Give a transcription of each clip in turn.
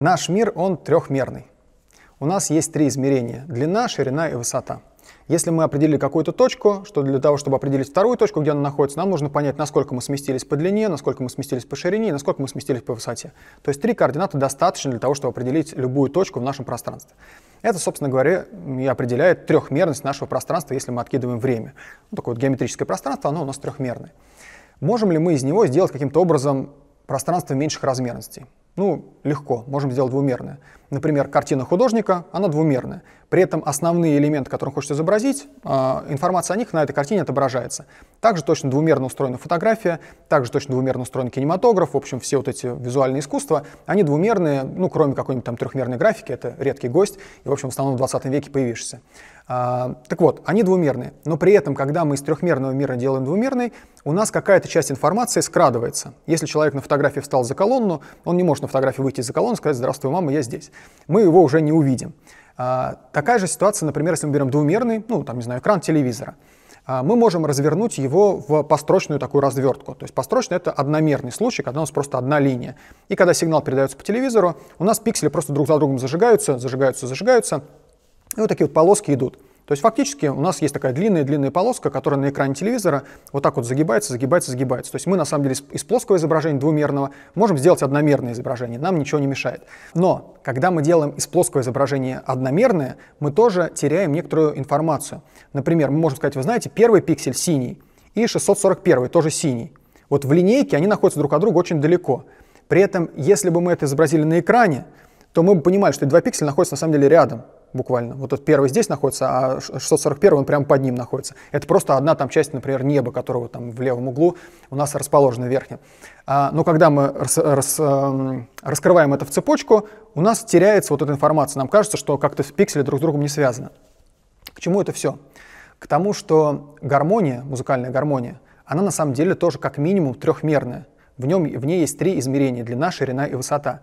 Наш мир, он трехмерный. У нас есть три измерения – длина, ширина и высота. Если мы определили какую-то точку, что для того, чтобы определить вторую точку, где она находится, нам нужно понять, насколько мы сместились по длине, насколько мы сместились по ширине и насколько мы сместились по высоте. То есть три координаты достаточно для того, чтобы определить любую точку в нашем пространстве. Это, собственно говоря, и определяет трехмерность нашего пространства, если мы откидываем время. Ну, такое вот геометрическое пространство, оно у нас трехмерное. Можем ли мы из него сделать каким-то образом пространство меньших размерностей? Ну, легко, можем сделать двумерное. Например, картина художника, она двумерная. При этом основные элементы, которые он хочет изобразить, а, информация о них на этой картине отображается. Также точно двумерно устроена фотография, также точно двумерно устроен кинематограф. В общем, все вот эти визуальные искусства, они двумерные, ну, кроме какой-нибудь там трехмерной графики, это редкий гость, и, в общем, в основном в 20 веке появившийся. А, так вот, они двумерные, но при этом, когда мы из трехмерного мира делаем двумерный, у нас какая-то часть информации скрадывается. Если человек на фотографии встал за колонну, он не может на фотографии выйти за колонну и сказать «Здравствуй, мама, я здесь». Мы его уже не увидим. А, такая же ситуация, например, если мы берем двумерный, ну, там, не знаю, экран телевизора. А, мы можем развернуть его в построчную такую развертку. То есть построчный — это одномерный случай, когда у нас просто одна линия. И когда сигнал передается по телевизору, у нас пиксели просто друг за другом зажигаются, зажигаются, зажигаются, и вот такие вот полоски идут. То есть фактически у нас есть такая длинная-длинная полоска, которая на экране телевизора вот так вот загибается, загибается, загибается. То есть мы на самом деле из плоского изображения двумерного можем сделать одномерное изображение, нам ничего не мешает. Но когда мы делаем из плоского изображения одномерное, мы тоже теряем некоторую информацию. Например, мы можем сказать, вы знаете, первый пиксель синий и 641 тоже синий. Вот в линейке они находятся друг от друга очень далеко. При этом, если бы мы это изобразили на экране, то мы бы понимали, что эти два пикселя находятся на самом деле рядом буквально. Вот этот первый здесь находится, а 641 он прямо под ним находится. Это просто одна там часть, например, неба, которого там в левом углу у нас расположена верхнем. А, но когда мы рас, рас, э, раскрываем это в цепочку, у нас теряется вот эта информация. Нам кажется, что как-то пиксели друг с другом не связаны. К чему это все? К тому, что гармония, музыкальная гармония, она на самом деле тоже как минимум трехмерная. В, нем, в ней есть три измерения – длина, ширина и высота.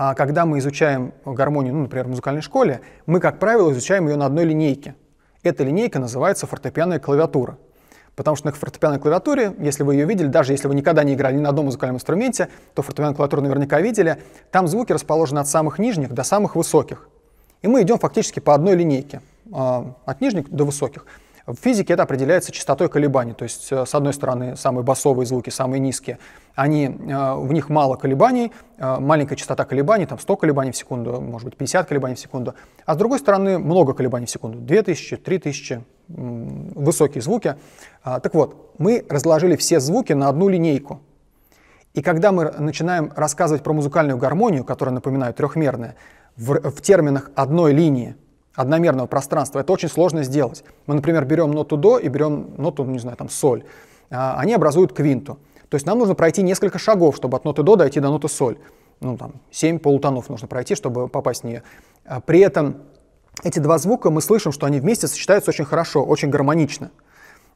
А когда мы изучаем гармонию, ну, например, в музыкальной школе, мы, как правило, изучаем ее на одной линейке. Эта линейка называется фортепианная клавиатура. Потому что на фортепианной клавиатуре, если вы ее видели, даже если вы никогда не играли ни на одном музыкальном инструменте, то фортепианную клавиатуру наверняка видели, там звуки расположены от самых нижних до самых высоких. И мы идем фактически по одной линейке, а, от нижних до высоких. В физике это определяется частотой колебаний, то есть э, с одной стороны самые басовые звуки, самые низкие, они, э, в них мало колебаний, э, маленькая частота колебаний, там 100 колебаний в секунду, может быть 50 колебаний в секунду, а с другой стороны много колебаний в секунду, 2000, 3000, высокие звуки. А, так вот, мы разложили все звуки на одну линейку. И когда мы начинаем рассказывать про музыкальную гармонию, которая, напоминаю, трехмерная, в, в терминах одной линии, одномерного пространства. Это очень сложно сделать. Мы, например, берем ноту до и берем ноту, не знаю, там соль. А, они образуют квинту. То есть нам нужно пройти несколько шагов, чтобы от ноты до дойти до ноты соль. Ну, там, 7 полутонов нужно пройти, чтобы попасть в нее. А, при этом эти два звука мы слышим, что они вместе сочетаются очень хорошо, очень гармонично.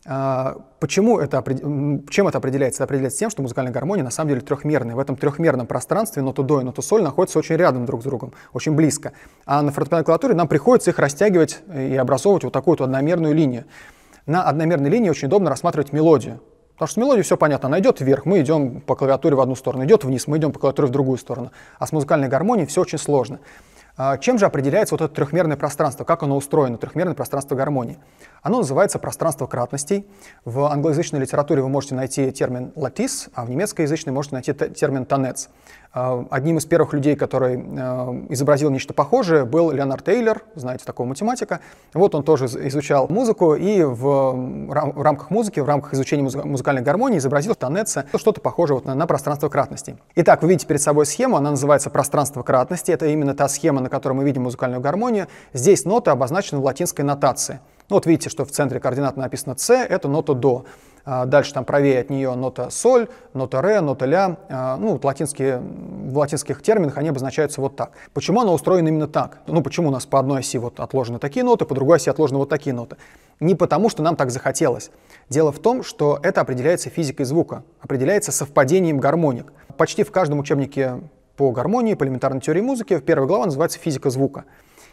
А, почему это, чем это определяется? Это определяется тем, что музыкальная гармония на самом деле трехмерная. В этом трехмерном пространстве нота до и нота соль находятся очень рядом друг с другом, очень близко. А на фортепианной клавиатуре нам приходится их растягивать и образовывать вот такую вот одномерную линию. На одномерной линии очень удобно рассматривать мелодию. Потому что с мелодией все понятно. Она идет вверх, мы идем по клавиатуре в одну сторону, идет вниз, мы идем по клавиатуре в другую сторону. А с музыкальной гармонией все очень сложно. А, чем же определяется вот это трехмерное пространство? Как оно устроено, трехмерное пространство гармонии? Оно называется пространство кратностей. В англоязычной литературе вы можете найти термин lattice, а в немецкоязычной можете найти термин тонец. А, одним из первых людей, который а, изобразил нечто похожее, был Леонард Тейлор, знаете такого математика. Вот он тоже изучал музыку и в рамках музыки, в рамках изучения музыкальной гармонии изобразил тонеца что-то похожее вот на, на пространство кратностей. Итак, вы видите перед собой схему, она называется пространство кратности. Это именно та схема, на которой мы видим музыкальную гармонию. Здесь ноты обозначены в латинской нотации. Ну, вот видите, что в центре координат написано С, это нота до. А дальше там правее от нее нота соль, нота ре, нота ля. А, ну, вот латинские, в латинских терминах они обозначаются вот так. Почему оно устроено именно так? Ну, почему у нас по одной оси вот отложены такие ноты, по другой оси отложены вот такие ноты? Не потому, что нам так захотелось. Дело в том, что это определяется физикой звука, определяется совпадением гармоник. Почти в каждом учебнике по гармонии, по элементарной теории музыки, первая глава называется «Физика звука».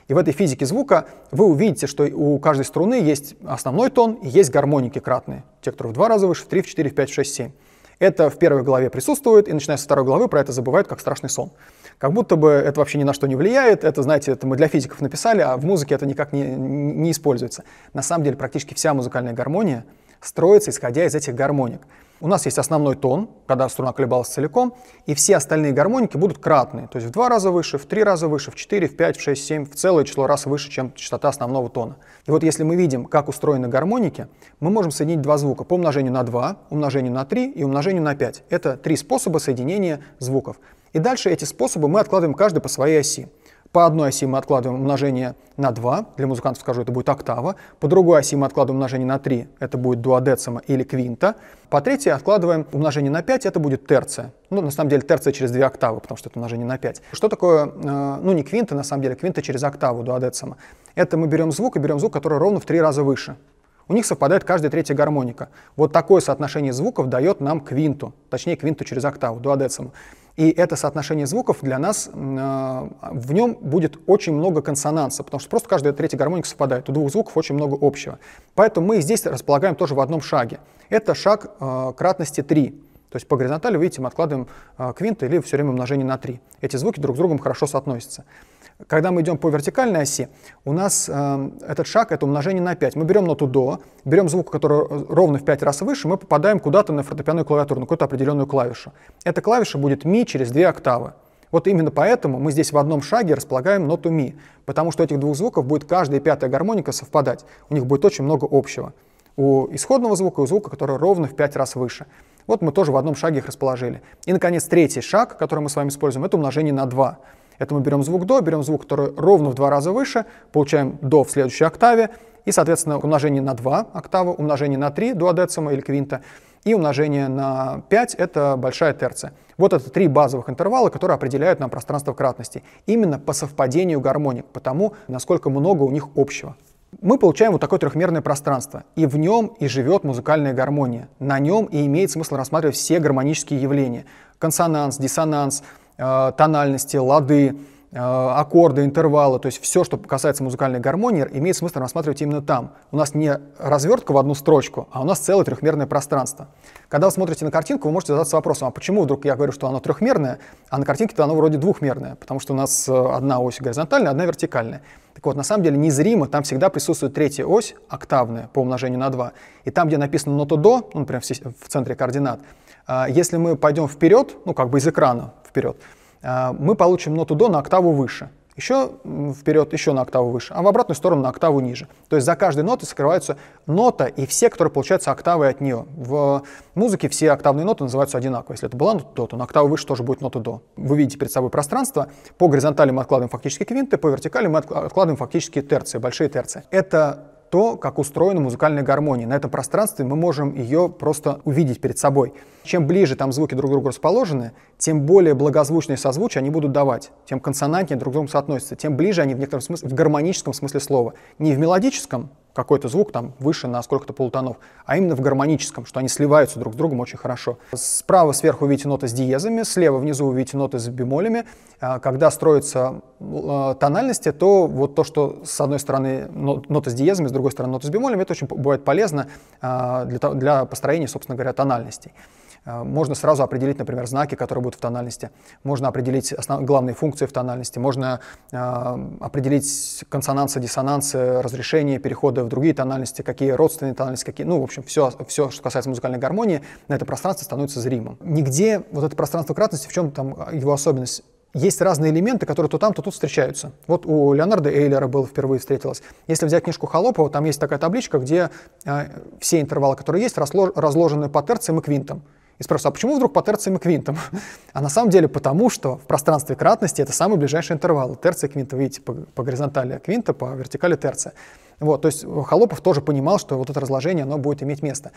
И в этой физике звука вы увидите, что у каждой струны есть основной тон и есть гармоники кратные. Те, которые в два раза выше, в три, в четыре, в пять, в шесть, семь. Это в первой главе присутствует, и начиная со второй главы про это забывают как страшный сон. Как будто бы это вообще ни на что не влияет, это, знаете, это мы для физиков написали, а в музыке это никак не, не используется. На самом деле практически вся музыкальная гармония строится исходя из этих гармоник. У нас есть основной тон, когда струна колебалась целиком, и все остальные гармоники будут кратные, то есть в два раза выше, в три раза выше, в четыре, в пять, в шесть, семь, в целое число раз выше, чем частота основного тона. И вот если мы видим, как устроены гармоники, мы можем соединить два звука по умножению на 2, умножению на 3 и умножению на 5. Это три способа соединения звуков. И дальше эти способы мы откладываем каждый по своей оси. По одной оси мы откладываем умножение на 2, для музыкантов скажу, это будет октава. По другой оси мы откладываем умножение на 3, это будет дуодецима или квинта. По третьей откладываем умножение на 5, это будет терция. Ну, на самом деле терция через 2 октавы, потому что это умножение на 5. Что такое, э, ну не квинта, на самом деле, квинта через октаву дуодецима? Это мы берем звук и берем звук, который ровно в 3 раза выше. У них совпадает каждая третья гармоника. Вот такое соотношение звуков дает нам квинту, точнее квинту через октаву, дуодециму. И это соотношение звуков для нас, э, в нем будет очень много консонанса, потому что просто каждая третья гармоника совпадает. У двух звуков очень много общего. Поэтому мы здесь располагаем тоже в одном шаге. Это шаг э, кратности 3. То есть по горизонтали, видите, мы откладываем э, квинты или все время умножение на 3. Эти звуки друг с другом хорошо соотносятся. Когда мы идем по вертикальной оси, у нас э, этот шаг — это умножение на 5. Мы берем ноту до, берем звук, который ровно в 5 раз выше, мы попадаем куда-то на фортепианную клавиатуру, на какую-то определенную клавишу. Эта клавиша будет ми через 2 октавы. Вот именно поэтому мы здесь в одном шаге располагаем ноту ми, потому что этих двух звуков будет каждая пятая гармоника совпадать. У них будет очень много общего. У исходного звука и у звука, который ровно в 5 раз выше. Вот мы тоже в одном шаге их расположили. И, наконец, третий шаг, который мы с вами используем, это умножение на 2. Это мы берем звук до, берем звук, который ровно в два раза выше, получаем до в следующей октаве, и, соответственно, умножение на 2 октавы, умножение на 3 дуодецима или квинта, и умножение на 5 — это большая терция. Вот это три базовых интервала, которые определяют нам пространство кратности. Именно по совпадению гармоник, потому насколько много у них общего. Мы получаем вот такое трехмерное пространство, и в нем и живет музыкальная гармония. На нем и имеет смысл рассматривать все гармонические явления. Консонанс, диссонанс, тональности, лады, э, аккорды, интервалы, то есть все, что касается музыкальной гармонии, имеет смысл рассматривать именно там. У нас не развертка в одну строчку, а у нас целое трехмерное пространство. Когда вы смотрите на картинку, вы можете задаться вопросом, а почему вдруг я говорю, что оно трехмерное, а на картинке-то оно вроде двухмерное, потому что у нас э, одна ось горизонтальная, одна вертикальная. Так вот, на самом деле незримо там всегда присутствует третья ось, октавная, по умножению на 2. И там, где написано нота до, ну, например, в центре координат, если мы пойдем вперед, ну, как бы из экрана, вперед, а, мы получим ноту до на октаву выше. Еще вперед, еще на октаву выше, а в обратную сторону на октаву ниже. То есть за каждой нотой скрываются нота и все, которые получаются октавы от нее. В музыке все октавные ноты называются одинаково. Если это была нота до, то на октаву выше тоже будет нота до. Вы видите перед собой пространство. По горизонтали мы откладываем фактически квинты, по вертикали мы откладываем фактически терции, большие терции. Это то, как устроена музыкальная гармония. На этом пространстве мы можем ее просто увидеть перед собой. Чем ближе там звуки друг к другу расположены, тем более благозвучные созвучия они будут давать, тем консонантнее друг к другу соотносятся, тем ближе они в некотором смысле, в гармоническом смысле слова. Не в мелодическом, какой-то звук там выше на сколько-то полутонов, а именно в гармоническом, что они сливаются друг с другом очень хорошо. Справа сверху видите ноты с диезами, слева внизу вы видите ноты с бемолями. А, когда строятся а, тональности, то вот то, что с одной стороны ноты с диезами, с другой стороны ноты с бемолями, это очень бывает полезно а, для, для построения, собственно говоря, тональностей. Э, можно сразу определить, например, знаки, которые будут в тональности. Можно определить основ... главные функции в тональности. Можно э, определить консонансы, диссонансы, разрешение, переходы в другие тональности, какие родственные тональности, какие... Ну, в общем, все, все, что касается музыкальной гармонии, на это пространство становится зримым. Нигде вот это пространство кратности, в чем там его особенность? есть разные элементы, которые то там, то тут встречаются. Вот у Леонарда Эйлера было впервые встретилось. Если взять книжку Холопова, там есть такая табличка, где э, все интервалы, которые есть, разложены по терциям и квинтам. И спрашиваю, а почему вдруг по терциям и квинтам? А на самом деле потому, что в пространстве кратности это самый ближайший интервал. Терция и квинта, видите, по, по горизонтали квинта, по вертикали терция. Вот, то есть Холопов тоже понимал, что вот это разложение, оно будет иметь место.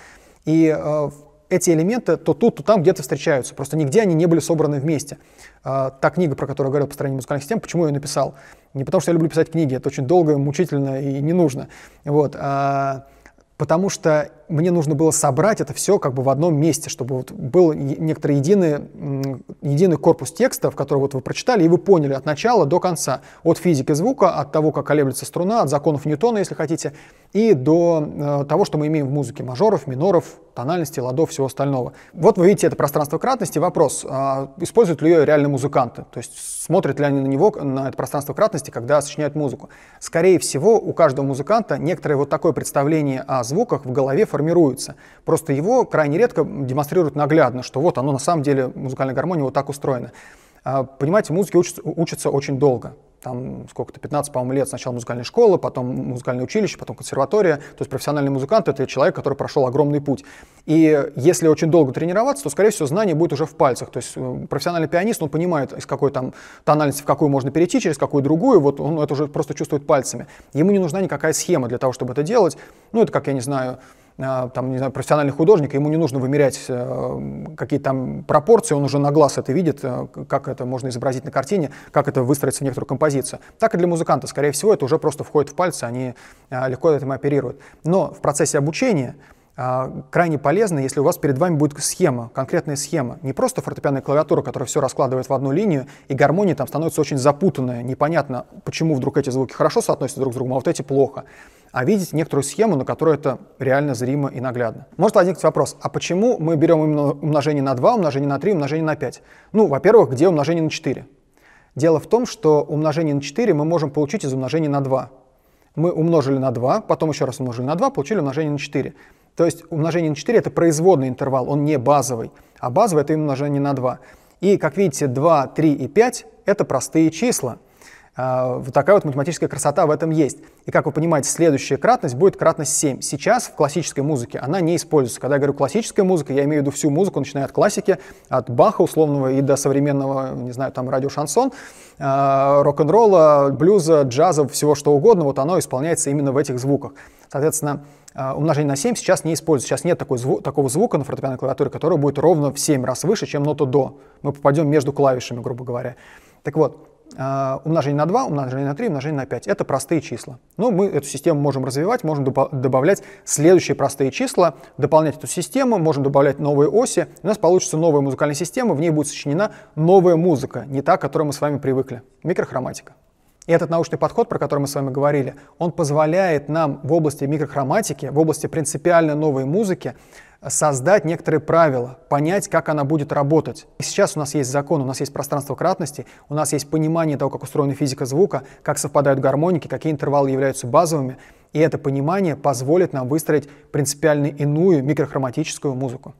И э, эти элементы то тут, то там где-то встречаются. Просто нигде они не были собраны вместе. Э, та книга, про которую я говорил, построение музыкальных систем, почему я ее написал? Не потому, что я люблю писать книги, это очень долго, мучительно и не нужно. Вот, а, потому что мне нужно было собрать это все как бы в одном месте, чтобы вот был некоторый единый, единый корпус текста, в который вот вы прочитали, и вы поняли от начала до конца, от физики звука, от того, как колеблется струна, от законов Ньютона, если хотите, и до э, того, что мы имеем в музыке, мажоров, миноров, тональности, ладов, всего остального. Вот вы видите это пространство кратности. Вопрос, а, используют ли ее реально музыканты? То есть смотрят ли они на него, на это пространство кратности, когда сочиняют музыку? Скорее всего, у каждого музыканта некоторое вот такое представление о звуках в голове формируется. Просто его крайне редко демонстрируют наглядно, что вот оно на самом деле, музыкальная гармония вот так устроена. Понимаете, музыке учатся, учатся очень долго там сколько-то, 15, по-моему, лет сначала музыкальная школа, потом музыкальное училище, потом консерватория. То есть профессиональный музыкант — это человек, который прошел огромный путь. И если очень долго тренироваться, то, скорее всего, знание будет уже в пальцах. То есть э, профессиональный пианист, он понимает, из какой там тональности в какую можно перейти, через какую другую, вот он это уже просто чувствует пальцами. Ему не нужна никакая схема для того, чтобы это делать. Ну, это как, я не знаю, там, не знаю, профессиональный художник, ему не нужно вымерять э, какие-то там пропорции, он уже на глаз это видит, э, как это можно изобразить на картине, как это выстроится в некоторую композицию. Так и для музыканта, скорее всего, это уже просто входит в пальцы, они э, легко этим оперируют. Но в процессе обучения крайне полезно, если у вас перед вами будет схема, конкретная схема. Не просто фортепианная клавиатура, которая все раскладывает в одну линию, и гармония там становится очень запутанная, непонятно, почему вдруг эти звуки хорошо соотносятся друг с другом, а вот эти плохо а видеть некоторую схему, на которой это реально зримо и наглядно. Может возникнуть вопрос, а почему мы берем именно умножение на 2, умножение на 3, умножение на 5? Ну, во-первых, где умножение на 4? Дело в том, что умножение на 4 мы можем получить из умножения на 2. Мы умножили на 2, потом еще раз умножили на 2, получили умножение на 4. То есть умножение на 4 — это производный интервал, он не базовый, а базовый — это умножение на 2. И, как видите, 2, 3 и 5 — это простые числа. А, вот такая вот математическая красота в этом есть. И как вы понимаете, следующая кратность будет кратность 7. Сейчас в классической музыке она не используется. Когда я говорю классическая музыка, я имею в виду всю музыку, начиная от классики, от Баха условного и до современного, не знаю, там радиошансон, а, рок-н-ролла, блюза, джаза, всего что угодно, вот оно исполняется именно в этих звуках. Соответственно, а, умножение на 7 сейчас не используется. Сейчас нет такой зву- такого звука на фортепианной клавиатуре, который будет ровно в 7 раз выше, чем нота до. Мы попадем между клавишами, грубо говоря. Так вот, умножение на 2, умножение на 3, умножение на 5. Это простые числа. Но мы эту систему можем развивать, можем добавлять следующие простые числа, дополнять эту систему, можем добавлять новые оси. У нас получится новая музыкальная система, в ней будет сочинена новая музыка, не та, к которой мы с вами привыкли. Микрохроматика. И этот научный подход, про который мы с вами говорили, он позволяет нам в области микрохроматики, в области принципиально новой музыки создать некоторые правила, понять, как она будет работать. И сейчас у нас есть закон, у нас есть пространство кратности, у нас есть понимание того, как устроена физика звука, как совпадают гармоники, какие интервалы являются базовыми. И это понимание позволит нам выстроить принципиально иную микрохроматическую музыку.